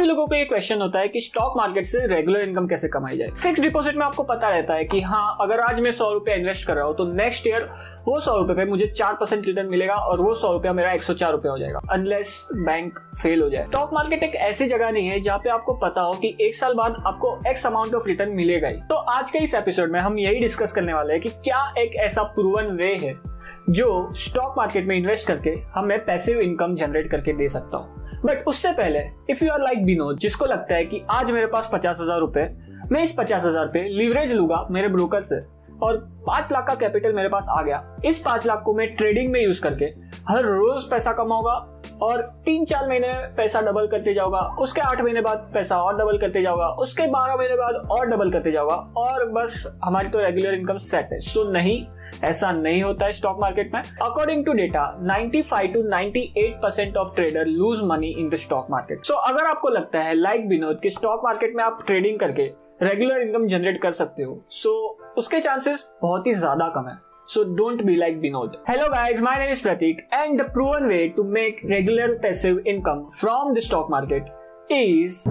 काफ़ी लोगों को ये क्वेश्चन होता है कि स्टॉक मार्केट से रेगुलर इनकम कैसे कमाई जाए? फिक्स डिपॉजिट में आपको पता रहता है कि हाँ अगर आज मैं सौ रुपया इन्वेस्ट कर रहा हूँ तो नेक्स्ट ईयर वो सौ रुपए पे मुझे चार परसेंट रिटर्न मिलेगा और वो सौ रुपया मेरा एक सौ चार रुपया हो जाएगा अनलेस बैंक फेल हो जाए। स्टॉक मार्केट एक ऐसी जगह नहीं है जहाँ पे आपको पता हो कि एक साल बाद आपको एक्स अमाउंट ऑफ़ रिटर्न मिलेगा ही। तो आज के इस एपिसोड में हम यही डिस्कस करने वाले हैं कि क्या एक ऐसा प्रूवन वे है जो स्टॉक मार्केट में इन्वेस्ट करके हमें पैसिव इनकम जनरेट करके दे सकता हूँ। बट उससे पहले if you are like Vinod जिसको लगता है कि आज मेरे पास पचास हज़ार रुपए मैं इस पचास हज़ार पे लीवरेज लूँगा मेरे ब्रोकर से। और पाँच लाख का कैपिटल मेरे पास आ गया। इस पाँच लाख को मैं ट्रेडिंग में यूज़ करके हर रोज पैसा कमाऊँगा और तीन चार महीने पैसा डबल करते जाऊँगा। उसके आठ महीने बाद पैसा और डबल करते जाऊँगा। उसके बारह महीने बाद और डबल करते जाऊँगा। और बस हमारी तो रेगुलर इनकम सेट है। सो नहीं, ऐसा नहीं होता है स्टॉक मार्केट में। According to data 95 to 98 percent of trader lose money in the stock market so अगर आपको लगता है लाइक विनोद, कि स्टॉक मार्केट में आप ट्रेडिंग करके रेगुलर इनकम जनरेट कर सकते हो। सो so, उसके चांसेस बहुत ही ज़्यादा कम है। So don't be like Vinod hello guys my name is Prateek and the proven way to make regular passive income from the stock market is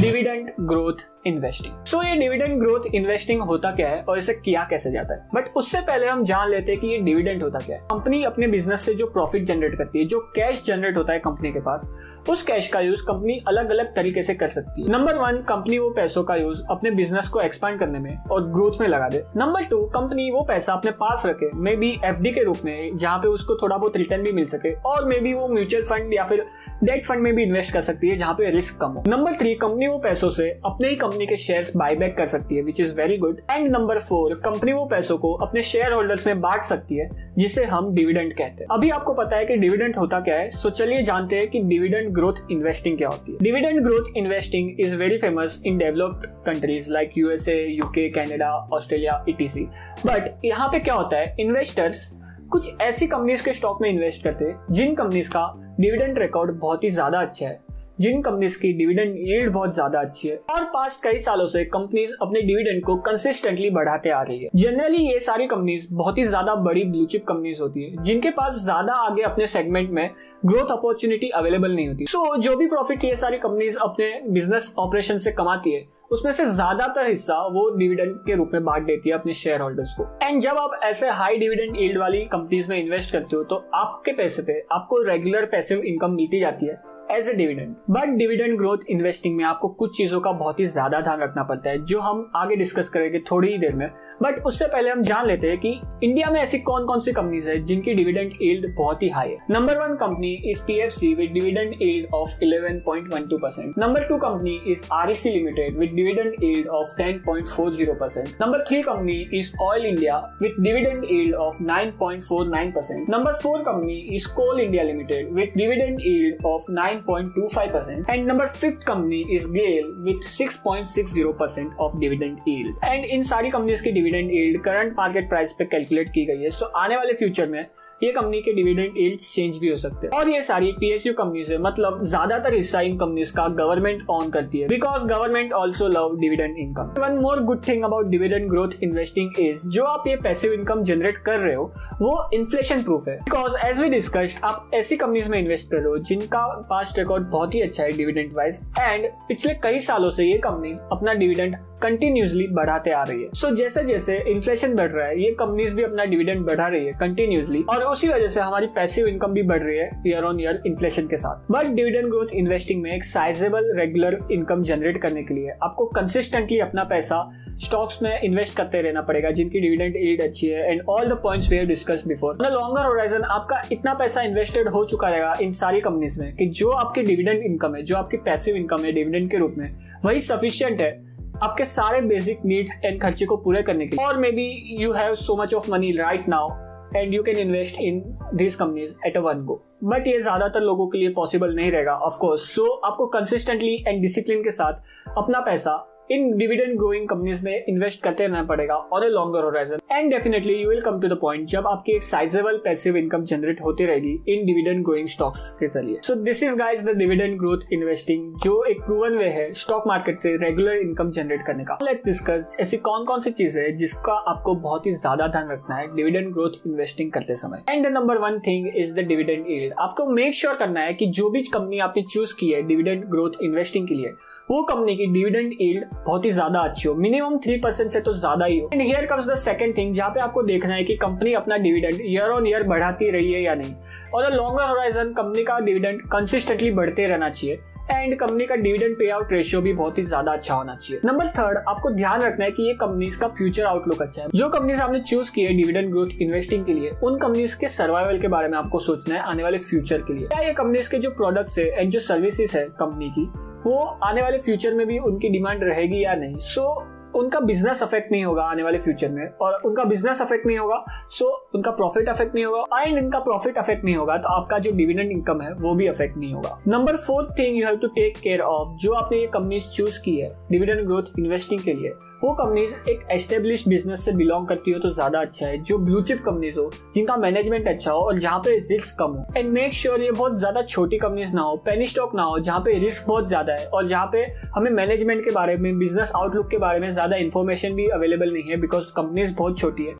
dividend growth investing so ये dividend growth investing होता क्या है और इसे किया कैसे जाता है? बट उससे पहले हम जान लेते हैं कि ये डिविडेंड होता क्या है। कंपनी अपने बिज़नेस से जो प्रॉफिट जनरेट करती है, जो कैश जनरेट होता है कंपनी के पास, उस कैश का यूज़ कंपनी अलग अलग तरीके से कर सकती है। नंबर वन कंपनी वो पैसों का यूज़ अपने बिज़नेस को एक्सपांड करने में और ग्रोथ में लगा दे। नंबर टू कंपनी वो पैसा अपने पास रखे मे बी एफ़ के रूप में, जहाँ पे उसको थोड़ा बहुत रिटर्न भी मिल सके और मे बी वो म्यूचुअल फंड या फिर डेट फंड में भी इन्वेस्ट कर सकती है, जहाँ पे रिस्क कम हो। नंबर थ्री कंपनी वो पैसों से अपने ही कंपनी के शेयर्स बायबैक कर सकती है which is very good and number four company वो पैसों को अपने शेयर होल्डर्स में बांट सकती है, जिसे हम डिविडेंड कहते हैं। अभी आपको पता है कि डिविडेंड होता क्या है सो चलिए जानते हैं कि डिविडेंड ग्रोथ इन्वेस्टिंग क्या होती है। Dividend growth investing is very famous in developed countries like USA UK Canada Australia etc but यहाँ पे क्या होता है इन्वेस्टर्स कुछ ऐसी कंपनीज़ के स्टॉक में इन्वेस्ट करते हैं, जिन कंपनीज़ का डिविडेंड रिकॉर्ड बहुत ही ज़्यादा अच्छा है। जिन कंपनीज़ की डिविडेंड यील्ड बहुत ज़्यादा अच्छी है और पास्ट कई सालों से कंपनीज़ अपने डिविडेंड को कंसिस्टेंटली बढ़ाते आ रही है। जनरली ये सारी कंपनीज़ बहुत ही ज़्यादा बड़ी ब्लूचिप कंपनीज़ होती है जिनके पास ज़्यादा आगे अपने सेगमेंट में ग्रोथ अपॉर्चुनिटी अवेलेबल नहीं होती। सो so, जो भी प्रॉफिट ये सारी कंपनीज़ अपने बिज़नेस ऑपरेशन से कमाती है उसमें से ज़्यादातर हिस्सा वो डिविडेंड के रूप में बांट देती है अपने शेयर होल्डर्स को। एंड जब आप ऐसे हाई डिविडेंड ईल्ड वाली कंपनीज़ में इन्वेस्ट करते हो तो आपके पैसे पे आपको रेगुलर पैसिव इनकम मिलती जाती है। As a dividend but dividend growth investing में आपको कुछ चीज़ों का बहुत ही ज़्यादा ध्यान रखना पड़ता है, जो हम आगे डिस्कस करेंगे थोड़ी ही देर में। बट उससे पहले हम जान लेते हैं कि इंडिया में ऐसी कौन कौन सी कंपनीज़ है जिनकी डिविडेंड ईल्ड बहुत ही हाई है। Number one company is P F C with dividend yield of eleven point one two percent number two company is R C limited with dividend yield of ten point four zero percent number three company is Oil India with dividend yield of nine point four nine percent number four company is Coal India Limited with dividend yield of nine point two five percent and number fifth company is GAIL with six point six zero percent of dividend yield and इन सारी companies की dividend yield current market price पे calculate की गई है. सो आने वाले future में ये कंपनी के डिविडेंड यील्ड चेंज भी हो सकते हैं। और ये सारी पीएसयू कंपनीज़ है मतलब ज़्यादातर हिस्सा इन कंपनीज़ का गवर्नमेंट ऑन करती है। Because government also love dividend income one more good thing about dividend growth investing is जो आप ये पैसिव इनकम जनरेट कर रहे हो, वो इन्फ्लेशन प्रूफ है। बिकॉज़ एज वी डिस्कस आप ऐसी कंपनीज़ में इन्वेस्ट कर रहे हो, जिनका पास्ट रिकॉर्ड बहुत ही अच्छा है डिविडेंड वाइज एंड पिछले कई सालों से ये कंपनीज़ अपना डिविडेंड कंटिन्यूसली बढ़ाते आ रही है। सो so, जैसे जैसे इन्फ्लेशन बढ़ रहा है ये कंपनीज़ भी अपना डिविडेंड बढ़ा रही है कंटिन्यूसली और उसी वजह से हमारी पैसिव इनकम भी बढ़ रही है ईयर ऑन ईयर इन्फ्लेशन के साथ। बट डिविडेंड ग्रोथ इन्वेस्टिंग में एक साइजेबल रेगुलर इनकम जनरेट करने के लिए आपको कंसिस्टेंटली अपना पैसा स्टॉक्स में इन्वेस्ट करते रहना पड़ेगा जिनकी डिविडेंड ईल्ड अच्छी है and all the points we have discuss before longer horizon आपका इतना पैसा इन्वेस्टेड हो चुका रहेगा इन सारी कंपनीज़ में कि जो आपकी डिविडेंड इनकम है जो आपकी पैसिव इनकम है डिविडेंड के रूप में वही सफिशियंट है आपके सारे बेसिक नीड एंड खर्चे को पूरे करने के लिए। और maybe you have so much of money right now and you can invest in this companies at a one go but ये ज़्यादातर लोगों के लिए पॉसिबल नहीं रहेगा ऑफकोर्स सो so, आपको कंसिस्टेंटली एंड डिसिप्लिन के साथ अपना पैसा इन डिविडेंड ग्रोइंग कंपनीज़ में इन्वेस्ट करते रहना पड़ेगा और a longer horizon and definitely you will come to the point जब आपकी एक साइजेबल पैसिव इनकम जनरेट होती रहेगी इन डिविडेंड ग्रोइंग स्टॉक्स के ज़रिए. So this is guys the dividend growth investing जो एक प्रूवन वे है स्टॉक मार्केट से रेगुलर इनकम जनरेट करने का. लेट्स डिस्कस ऐसी कौन कौन सी चीज़ें है जिसका आपको बहुत ही ज़्यादा ध्यान रखना है डिविडेंड ग्रोथ इन्वेस्टिंग करते समय. And number one thing is the dividend yield आपको मेक श्योर sure करना है कि जो भी कंपनी आपने चूज़ की है डिविडेंड ग्रोथ इन्वेस्टिंग के लिए वो कंपनी की डिविडेंड यील्ड बहुत ही ज़्यादा अच्छी हो। मिनिमम थ्री परसेंट से तो ज़्यादा ही हो। And here comes the second thing जहाँ पे आपको देखना है कि कंपनी अपना डिविडेंड ईयर ऑन ईयर बढ़ाती रही है या नहीं। और लॉन्गर होराइजन कंपनी का डिविडेंड कंसिस्टेंटली बढ़ते रहना चाहिए। एंड कंपनी का डिविडेंड पे आउट रेशियो भी बहुत ही ज़्यादा अच्छा होना चाहिए। नंबर थर्ड आपको ध्यान रखना है कि ये कंपनीज़ का फ्यूचर आउटलुक अच्छा है। जो कंपनीज़ आपने चूज़ की है डिविडेंड ग्रोथ इन्वेस्टिंग के लिए, उन कंपनीज़ के सर्वाइवल के बारे में आपको सोचना है आने वाले फ्यूचर के लिए। क्या ये कंपनीज़ के जो प्रोडक्ट्स है एंड जो सर्विसेज़ है कंपनी की वो आने वाले फ्यूचर में भी उनकी डिमांड रहेगी या नहीं? सो so, उनका बिज़नेस अफेक्ट नहीं होगा आने वाले फ्यूचर में। और उनका बिज़नेस अफेक्ट नहीं होगा सो so उनका प्रॉफिट अफेक्ट नहीं होगा एंड इनका प्रॉफिट अफेक्ट नहीं होगा तो आपका जो डिविडेंड इनकम है वो भी अफेक्ट नहीं होगा। Number fourth thing you have to take care of जो आपने ये कंपनीज़ चूज़ की है डिविडेंड ग्रोथ इन्वेस्टिंग के लिए वो कंपनीज़ एक एस्टेब्लिश बिज़नेस से बिलोंग करती हो तो ज़्यादा अच्छा है, जो ब्लू चिप कंपनीज़ हो, जिनका मैनेजमेंट अच्छा हो और जहाँ पे रिस्क कम हो। एंड मेक श्योर ये बहुत ज़्यादा छोटी कंपनीज़ ना हो पेनी स्टॉक ना हो, जहाँ पे रिस्क बहुत ज़्यादा है और जहाँ पे हमें मैनेजमेंट के बारे में बिज़नेस आउटलुक के बारे में ज़्यादा इन्फॉर्मेशन भी अवेलेबल नहीं है बिकॉज़ कंपनीज़ बहुत छोटी है।